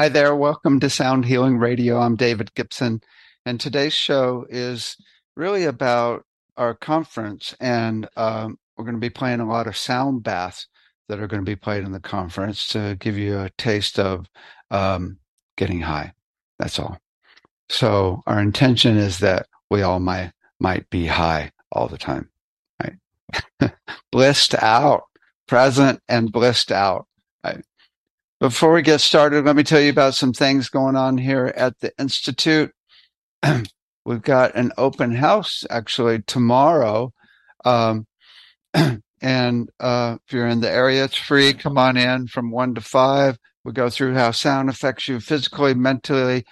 Hi there. Welcome to Sound Healing Radio. I'm David Gibson, and today's show is really about our conference. And um, we're going to be playing a lot of sound baths that are going to be played in the conference to give you a taste of um, getting high. That's all. So our intention is that we all might might be high all the time, right? blissed out, present and blissed out. Before we get started, let me tell you about some things going on here at the Institute. We've got an open house actually tomorrow. Um, and uh, if you're in the area, it's free. Come on in from one to five. We go through how sound affects you physically, mentally,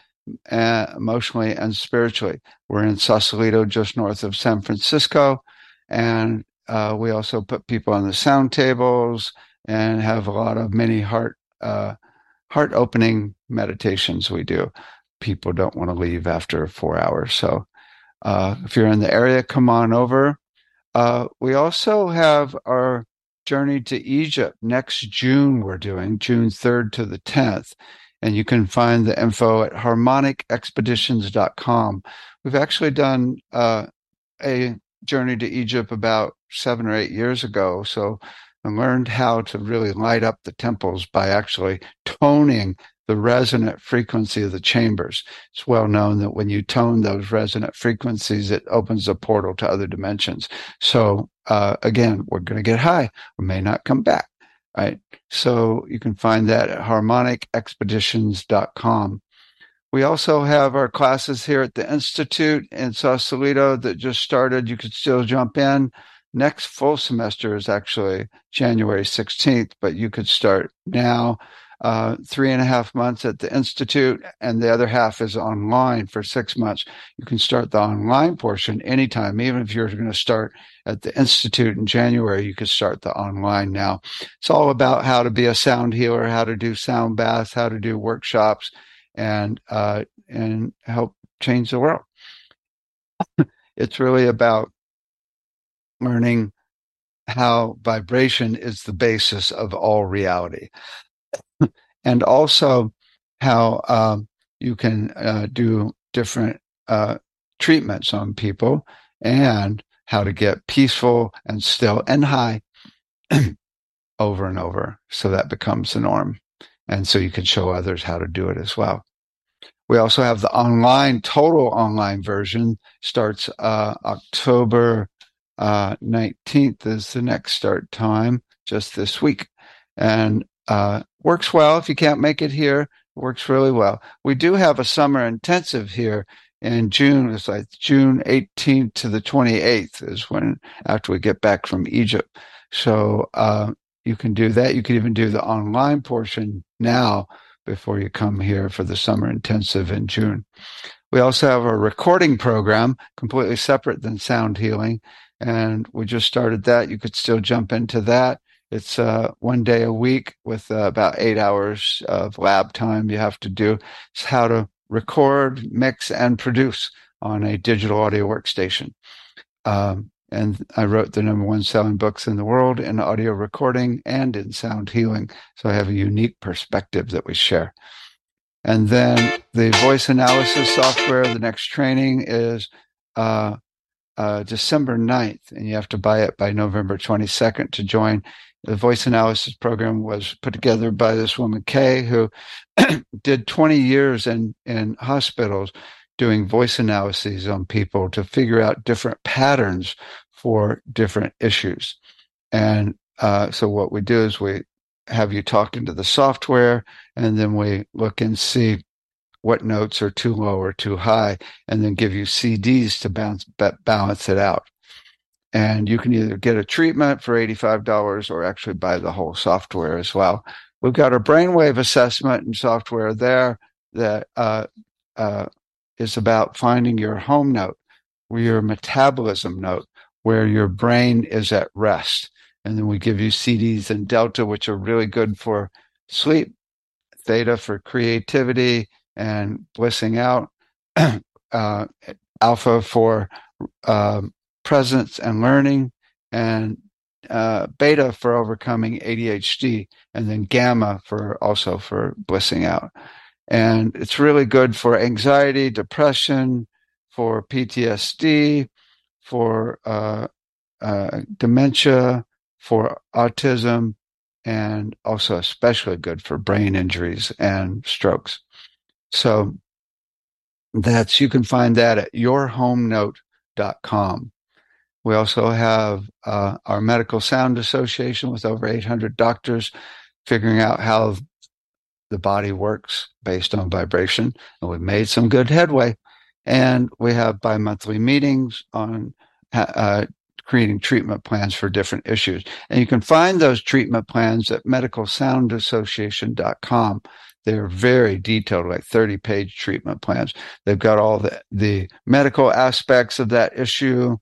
uh, emotionally, and spiritually. We're in Sausalito, just north of San Francisco. And uh, we also put people on the sound tables and have a lot of mini heart uh, heart opening meditations we do. People don't want to leave after four hours. So uh, if you're in the area, come on over. Uh, we also have our journey to Egypt next June, we're doing June 3rd to the 10th. And you can find the info at harmonicexpeditions.com. We've actually done uh, a journey to Egypt about seven or eight years ago. So and learned how to really light up the temples by actually toning the resonant frequency of the chambers. It's well known that when you tone those resonant frequencies, it opens a portal to other dimensions. So uh, again, we're going to get high. We may not come back. Right. So you can find that at harmonicexpeditions.com. We also have our classes here at the Institute in Sausalito that just started. You could still jump in next full semester is actually January 16th, but you could start now. Uh, three and a half months at the institute, and the other half is online for six months. You can start the online portion anytime, even if you're going to start at the institute in January. You could start the online now. It's all about how to be a sound healer, how to do sound baths, how to do workshops, and uh, and help change the world. it's really about learning how vibration is the basis of all reality. and also how um, you can uh, do different uh, treatments on people and how to get peaceful and still and high over and over. So that becomes the norm. And so you can show others how to do it as well. We also have the online, total online version starts uh, October uh, 19th is the next start time, just this week. And uh, works well. If you can't make it here, works really well. We do have a summer intensive here in June. It's like June 18th to the 28th is when after we get back from Egypt. So uh, you can do that. You can even do the online portion now before you come here for the summer intensive in June. We also have a recording program completely separate than sound healing and we just started that. You could still jump into that. It's uh, one day a week with uh, about eight hours of lab time you have to do. It's how to record, mix, and produce on a digital audio workstation. Um, and I wrote the number one selling books in the world in audio recording and in sound healing. So I have a unique perspective that we share. And then the voice analysis software, the next training is uh, uh, December 9th, and you have to buy it by November 22nd to join. The voice analysis program was put together by this woman, Kay, who did 20 years in, in hospitals doing voice analyses on people to figure out different patterns for different issues. And uh, so what we do is we have you talk into the software, and then we look and see what notes are too low or too high, and then give you CDs to bounce, balance it out. And you can either get a treatment for $85 or actually buy the whole software as well. We've got a brainwave assessment and software there that uh, uh, is about finding your home note, your metabolism note, where your brain is at rest. And then we give you CDs and Delta, which are really good for sleep, Theta for creativity, and blissing out, uh, alpha for uh, presence and learning, and uh, beta for overcoming ADHD, and then gamma for also for blissing out. And it's really good for anxiety, depression, for PTSD, for uh, uh, dementia, for autism, and also especially good for brain injuries and strokes. So that's you can find that at yourhomenote.com. We also have uh, our Medical Sound Association with over 800 doctors figuring out how the body works based on vibration. And we've made some good headway. And we have bi monthly meetings on uh, creating treatment plans for different issues. And you can find those treatment plans at medicalsoundassociation.com. They're very detailed, like 30 page treatment plans. They've got all the, the medical aspects of that issue,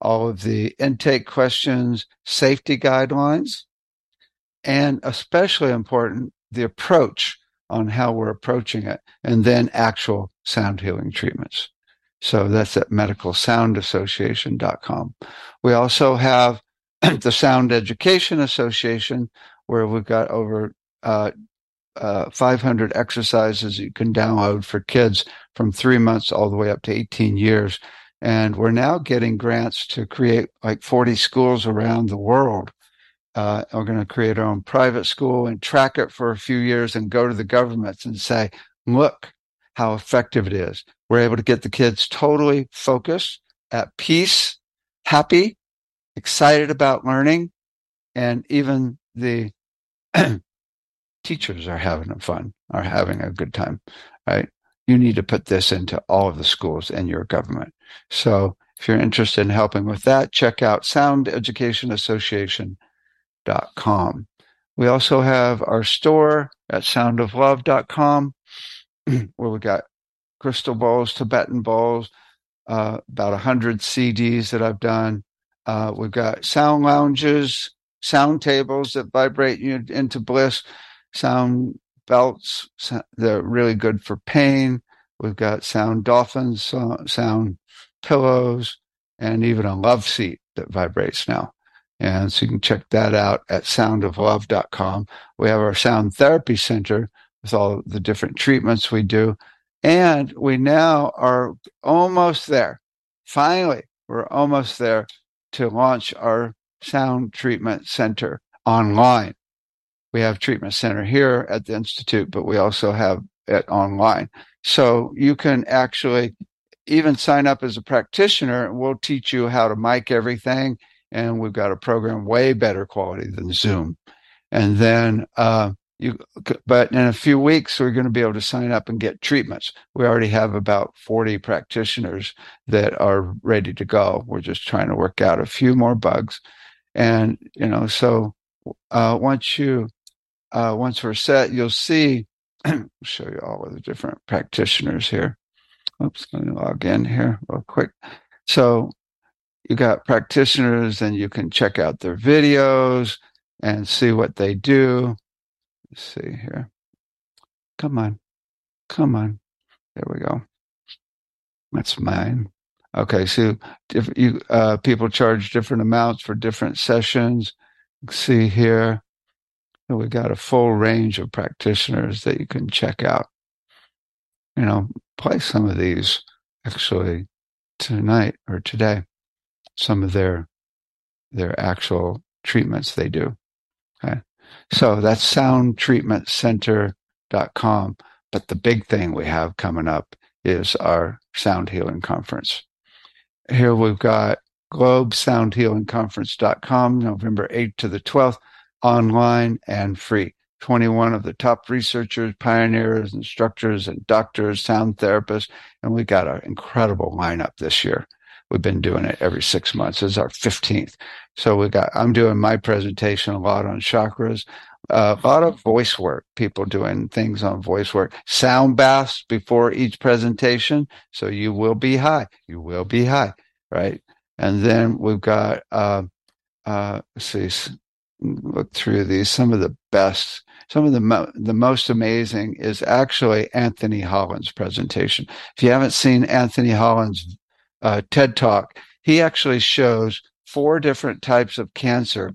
all of the intake questions, safety guidelines, and especially important, the approach on how we're approaching it, and then actual sound healing treatments. So that's at medicalsoundassociation.com. We also have the Sound Education Association, where we've got over uh, uh, 500 exercises you can download for kids from three months all the way up to 18 years. And we're now getting grants to create like 40 schools around the world. Uh, we're going to create our own private school and track it for a few years and go to the governments and say, look how effective it is. We're able to get the kids totally focused, at peace, happy, excited about learning, and even the teachers are having fun, are having a good time, right? You need to put this into all of the schools in your government. So if you're interested in helping with that, check out soundeducationassociation.com. We also have our store at soundoflove.com where we got crystal bowls, Tibetan bowls, uh, about 100 CDs that I've done. Uh, we've got sound lounges, sound tables that vibrate you into bliss, sound belts. They're really good for pain. We've got sound dolphins, sound pillows, and even a love seat that vibrates now. And so you can check that out at soundoflove.com. We have our sound therapy center with all the different treatments we do. And we now are almost there. Finally, we're almost there to launch our sound treatment center online. We have treatment center here at the Institute, but we also have it online. So you can actually even sign up as a practitioner we'll teach you how to mic everything. And we've got a program way better quality than Zoom. And then, uh, you, but in a few weeks, we're going to be able to sign up and get treatments. We already have about 40 practitioners that are ready to go. We're just trying to work out a few more bugs. And, you know, so uh, once you, uh, once we're set, you'll see, I'll show you all of the different practitioners here. Oops, let me log in here real quick. So you got practitioners and you can check out their videos and see what they do Let's see here. Come on. Come on. There we go. That's mine. Okay, so if you uh, people charge different amounts for different sessions. See here, we got a full range of practitioners that you can check out. You know, play some of these actually tonight or today. Some of their their actual treatments they do. Okay. So that's soundtreatmentcenter.com. But the big thing we have coming up is our sound healing conference. Here we've got globesoundhealingconference.com, November 8th to the 12th, online and free. 21 of the top researchers, pioneers, instructors, and doctors, sound therapists. And we got an incredible lineup this year. We've been doing it every six months. This is our 15th. So we got, I'm doing my presentation a lot on chakras, a lot of voice work, people doing things on voice work, sound baths before each presentation. So you will be high. You will be high. Right. And then we've got, uh, uh, see, look through these, some of the best, some of the, mo- the most amazing is actually Anthony Holland's presentation. If you haven't seen Anthony Holland's uh, TED Talk, he actually shows four different types of cancer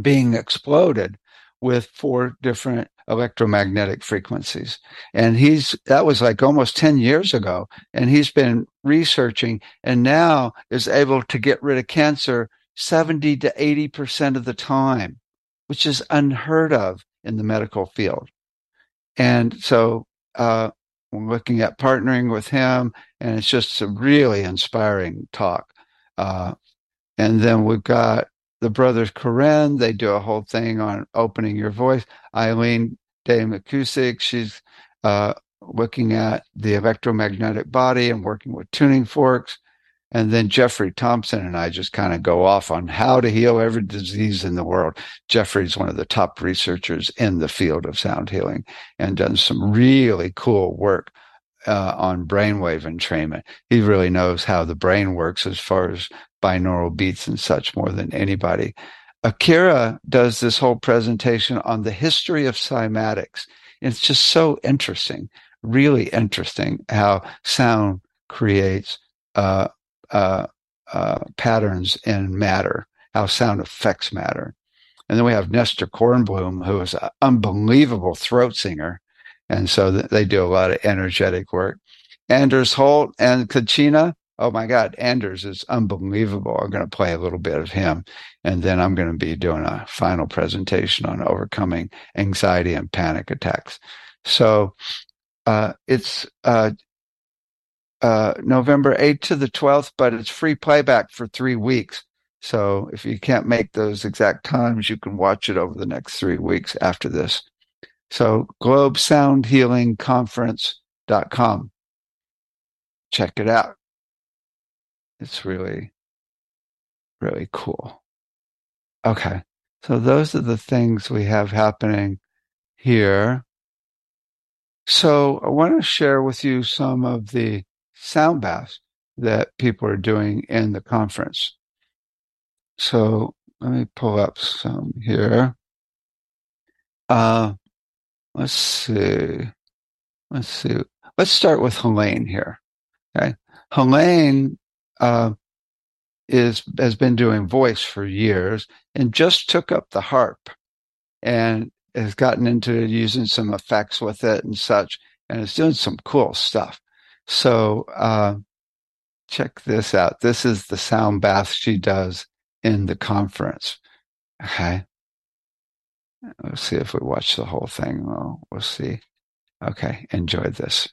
being exploded with four different electromagnetic frequencies. And he's, that was like almost 10 years ago. And he's been researching and now is able to get rid of cancer 70 to 80% of the time, which is unheard of in the medical field. And so, uh, we're looking at partnering with him, and it's just a really inspiring talk. Uh, and then we've got the brothers Koren. They do a whole thing on opening your voice. Eileen Day McCusick, she's uh, looking at the electromagnetic body and working with tuning forks. And then Jeffrey Thompson and I just kind of go off on how to heal every disease in the world. Jeffrey's one of the top researchers in the field of sound healing and done some really cool work uh, on brainwave entrainment. He really knows how the brain works as far as binaural beats and such more than anybody. Akira does this whole presentation on the history of cymatics. It's just so interesting, really interesting how sound creates uh, uh, uh, patterns in matter, how sound affects matter. And then we have Nestor Kornblum, who is an unbelievable throat singer. And so they do a lot of energetic work. Anders Holt and Kachina. Oh my God, Anders is unbelievable. I'm going to play a little bit of him. And then I'm going to be doing a final presentation on overcoming anxiety and panic attacks. So uh, it's uh, uh, November 8th to the 12th, but it's free playback for three weeks. So if you can't make those exact times, you can watch it over the next three weeks after this. So globesoundhealingconference.com. Check it out. It's really, really cool. Okay. So those are the things we have happening here. So I want to share with you some of the sound baths that people are doing in the conference. So let me pull up some here. Uh, let's see. Let's see. Let's start with Helene here. Okay. Helene uh, is has been doing voice for years and just took up the harp and has gotten into using some effects with it and such and is doing some cool stuff. So uh, check this out. This is the sound bath she does in the conference. Okay. Let's see if we watch the whole thing. Well, we'll see. Okay. Enjoy this.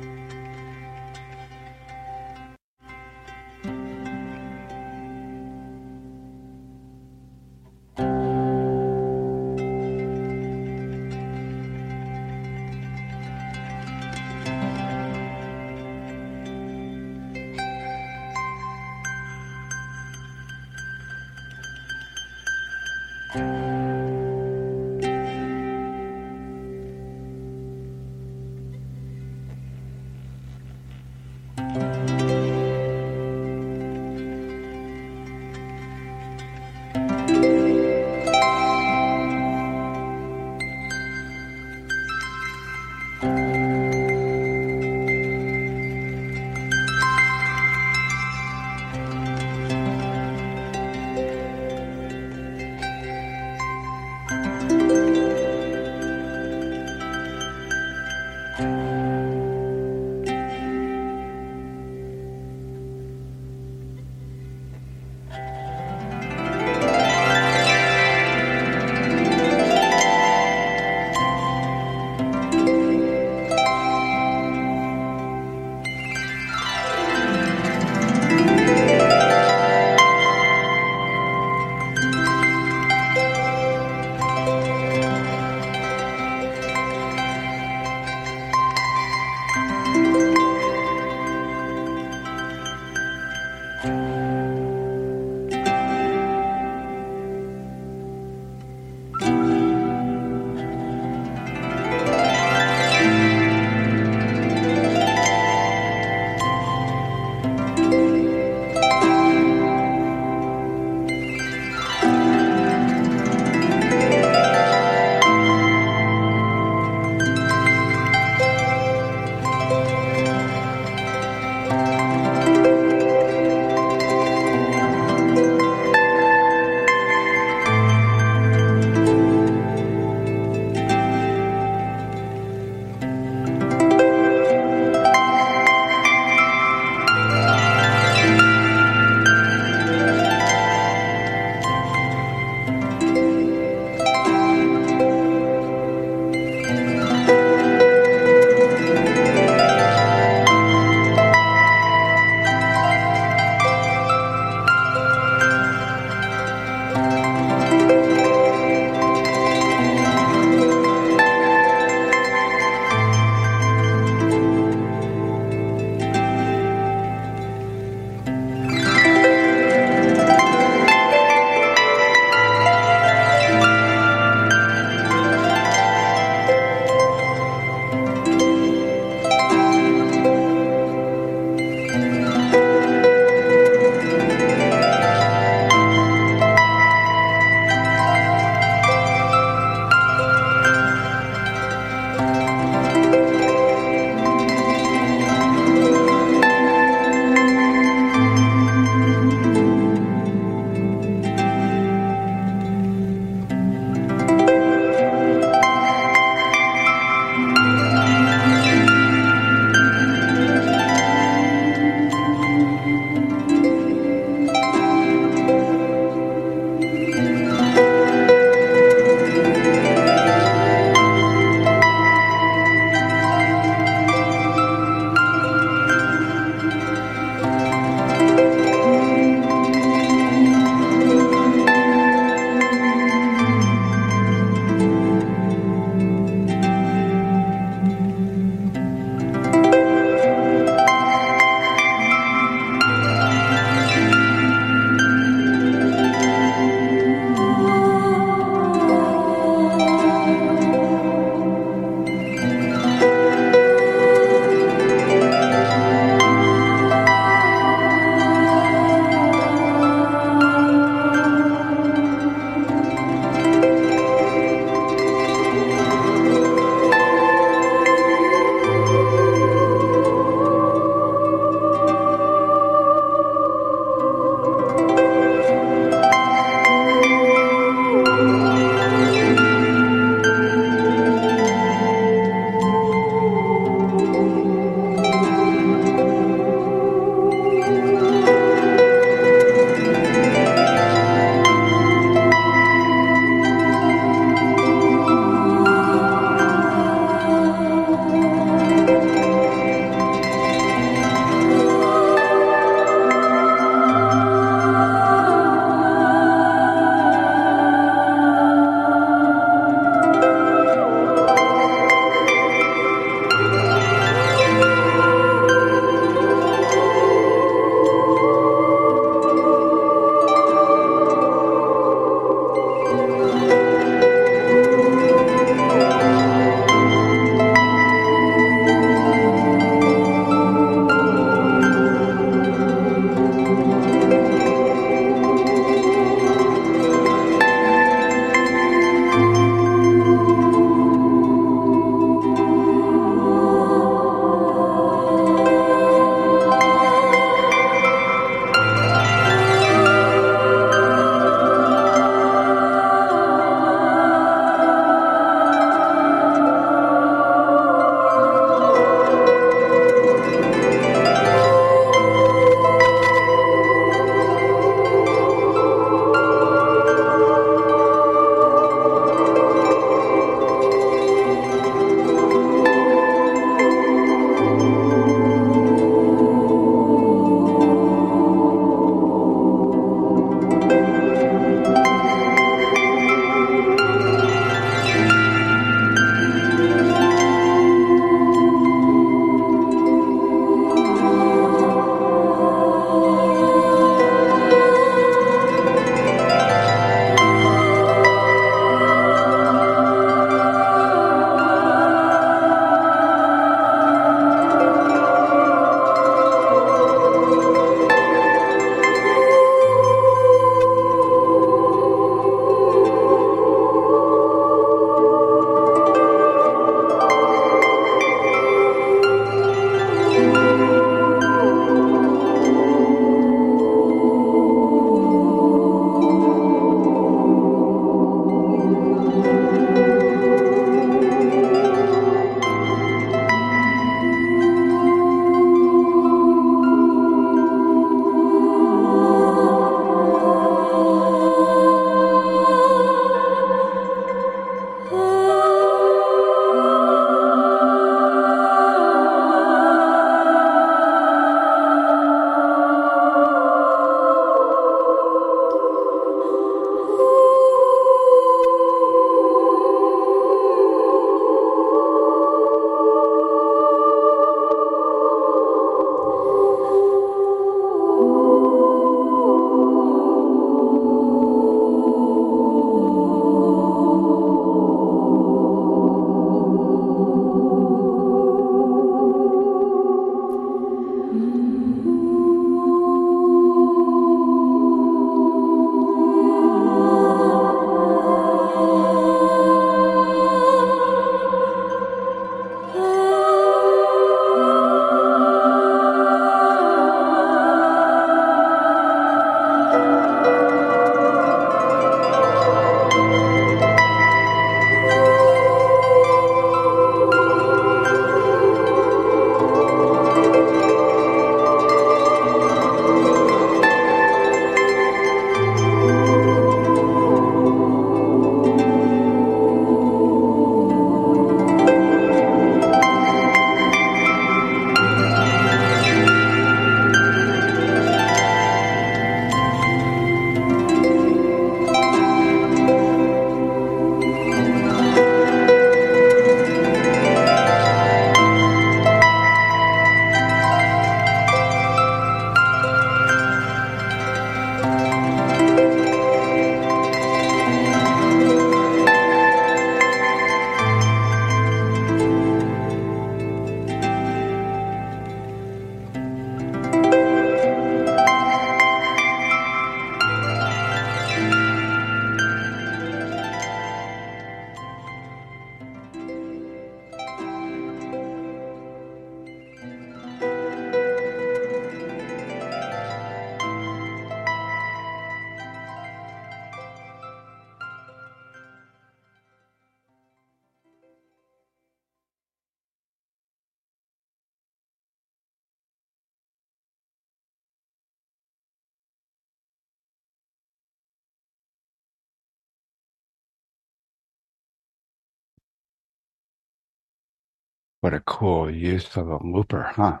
What a cool use of a looper, huh?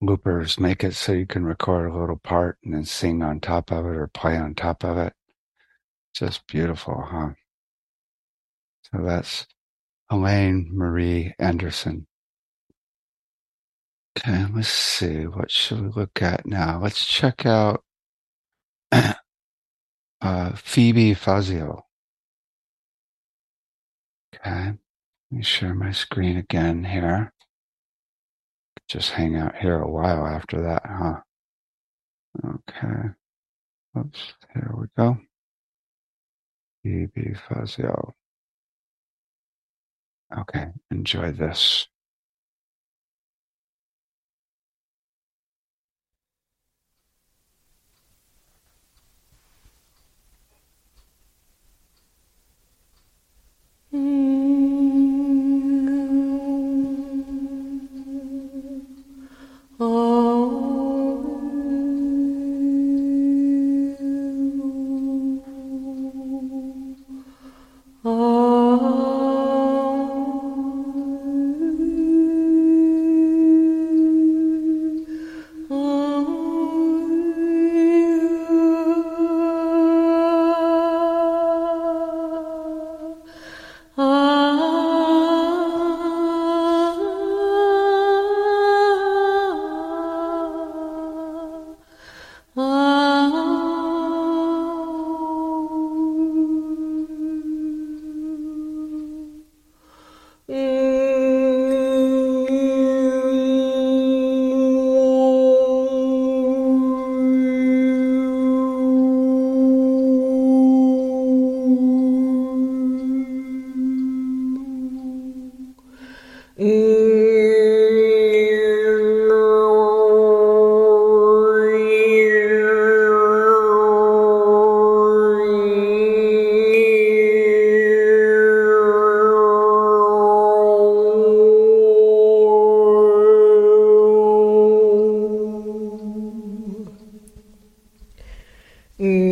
Loopers make it so you can record a little part and then sing on top of it or play on top of it. Just beautiful, huh? So that's Elaine Marie Anderson. Okay, let's see. What should we look at now? Let's check out uh, Phoebe Fazio. Okay, let me share my screen again here. Just hang out here a while after that, huh? Okay. Oops, here we go. Phoebe Fazio. Okay, enjoy this. Mm. mm,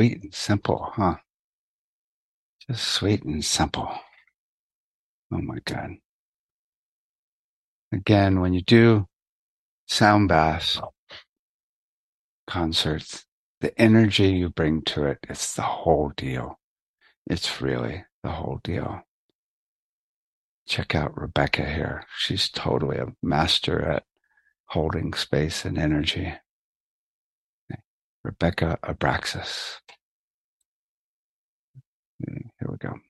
Sweet and simple, huh? Just sweet and simple. Oh my God. Again, when you do sound baths, concerts, the energy you bring to it, it's the whole deal. It's really the whole deal. Check out Rebecca here. She's totally a master at holding space and energy. Rebecca Abraxas. Here we go.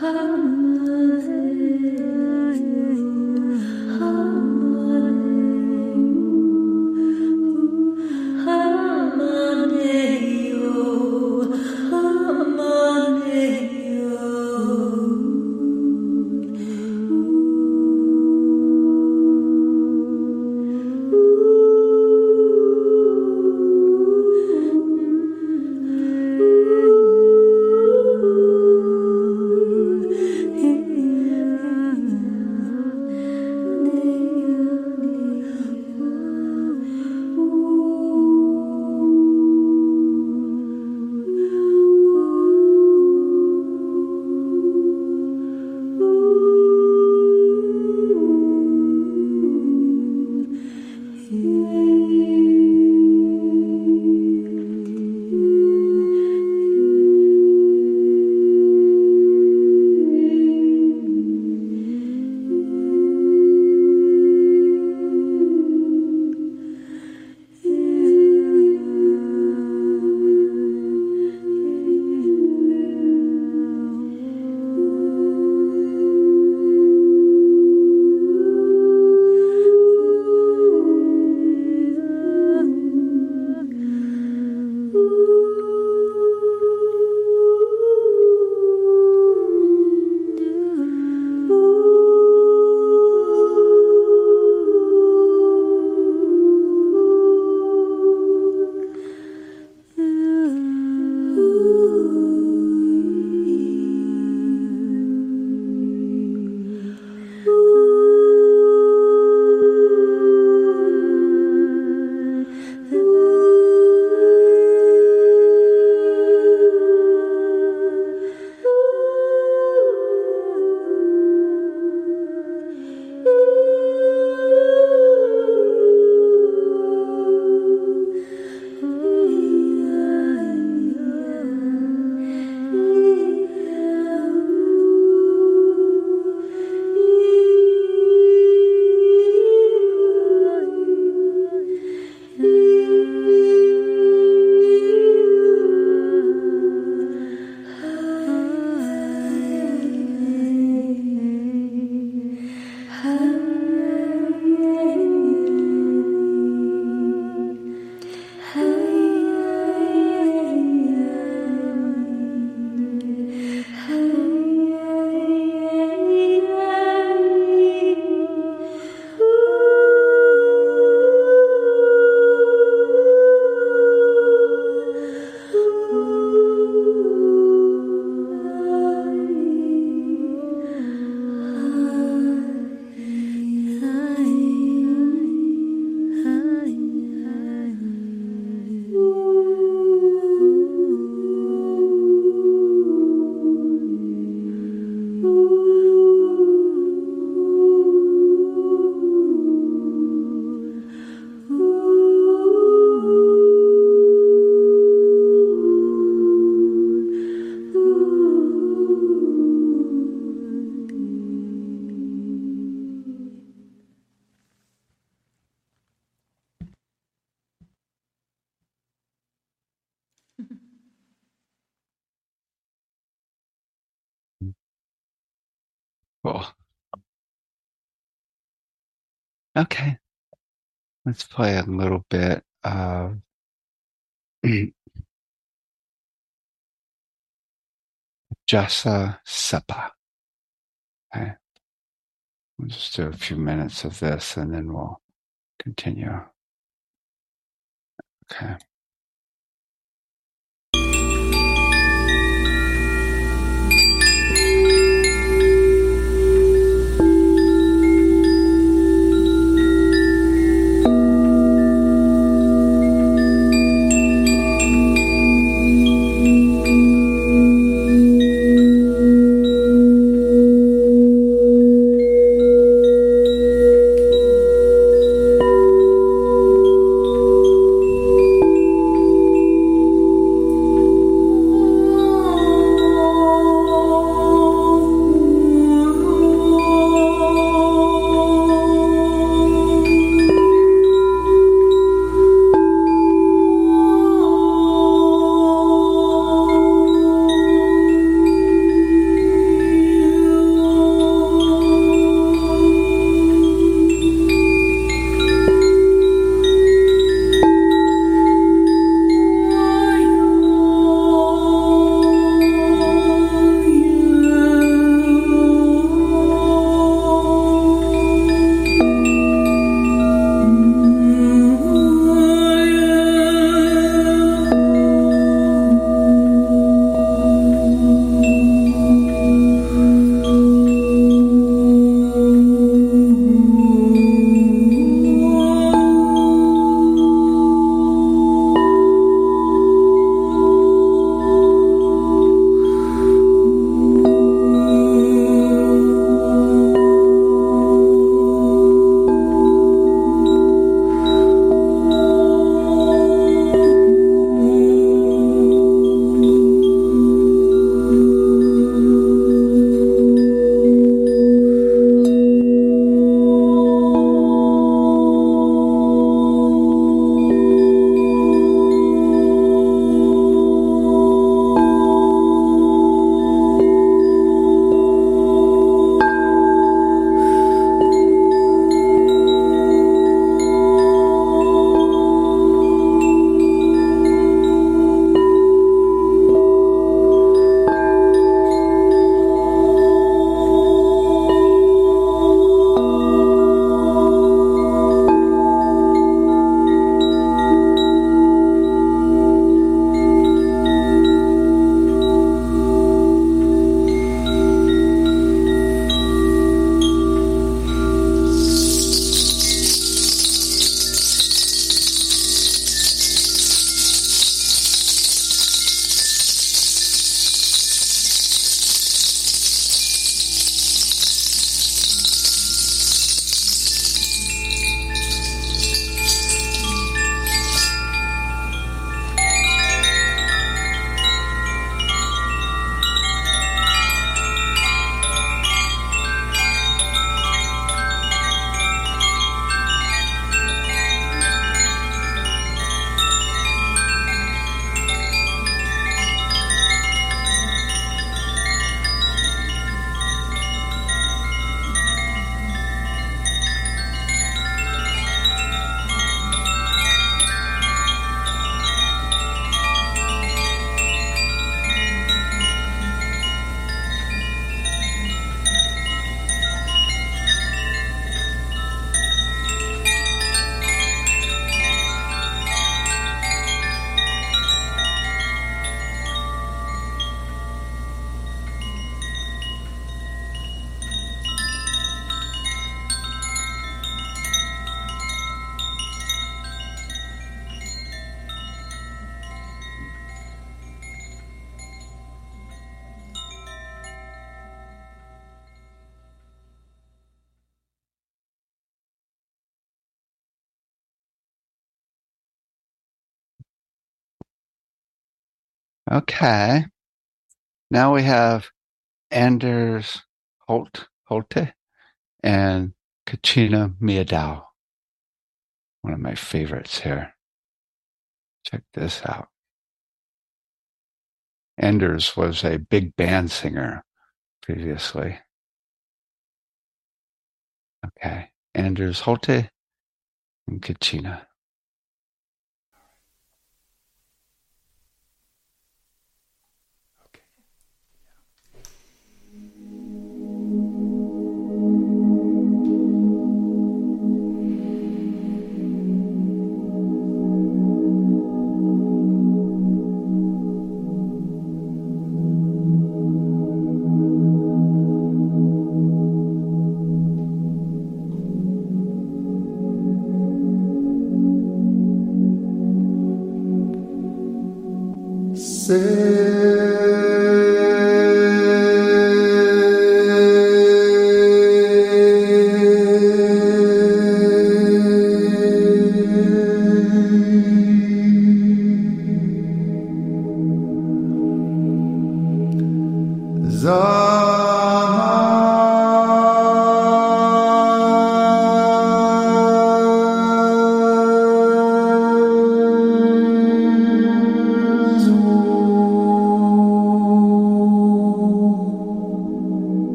home. Okay. Let's play a little bit of Jasa Sapa. Okay. We'll just do a few minutes of this and then we'll continue. Okay. Okay. Now we have Anders Holt, Holte and Kachina Miyadow. One of my favorites here. Check this out. Anders was a big band singer previously. Okay. Anders Holte and Kachina.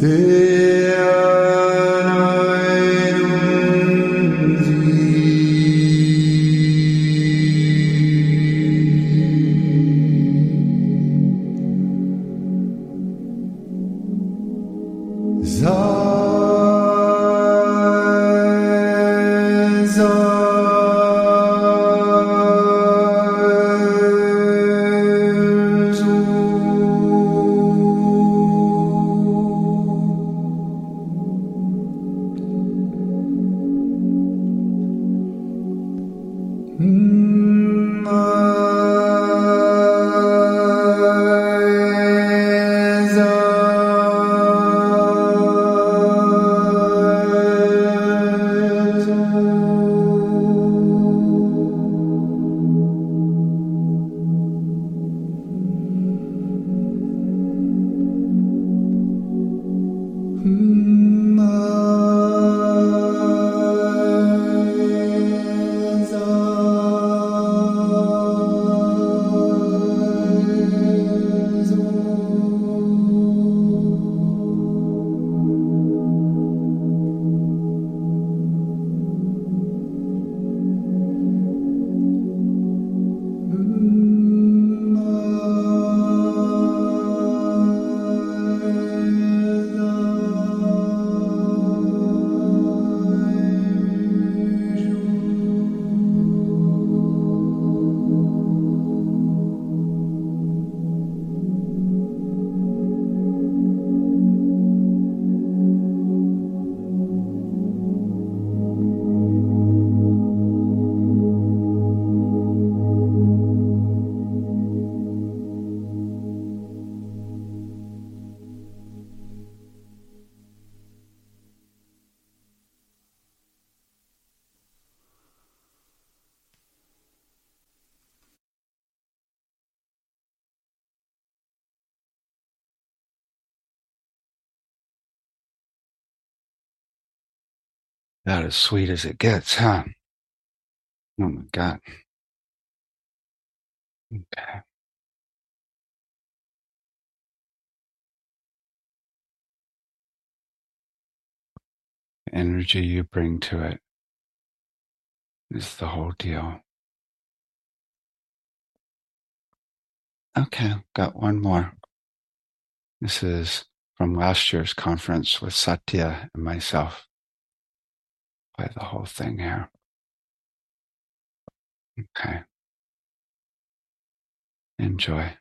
Say About as sweet as it gets, huh? Oh my God. Okay. The energy you bring to it is the whole deal. Okay, got one more. This is from last year's conference with Satya and myself. Play the whole thing here. Okay. Enjoy.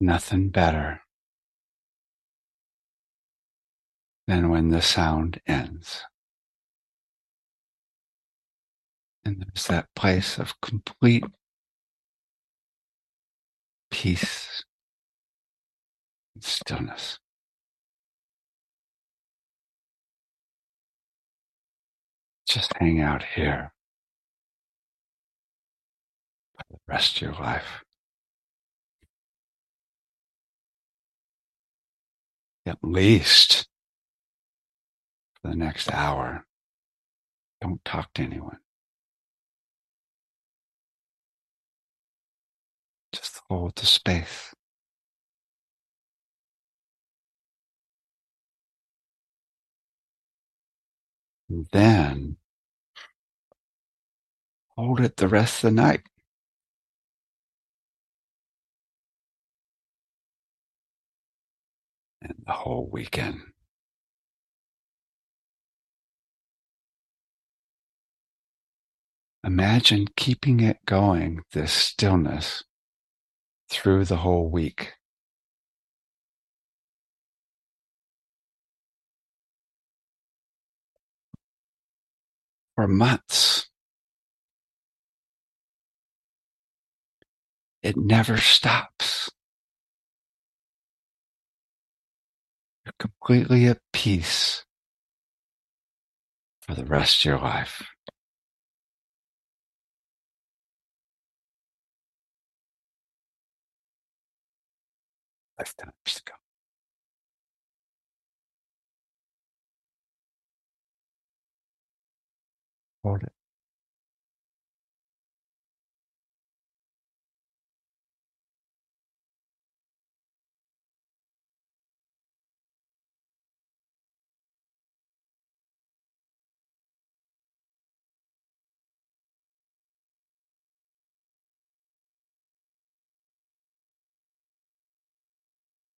Nothing better than when the sound ends. And there's that place of complete peace and stillness. Just hang out here for the rest of your life. At least for the next hour. Don't talk to anyone. Just hold the space. And then hold it the rest of the night. And the whole weekend. Imagine keeping it going, this stillness, through the whole week. For months. It never stops. Completely at peace for the rest of your life. Lifetimes to go. Hold it.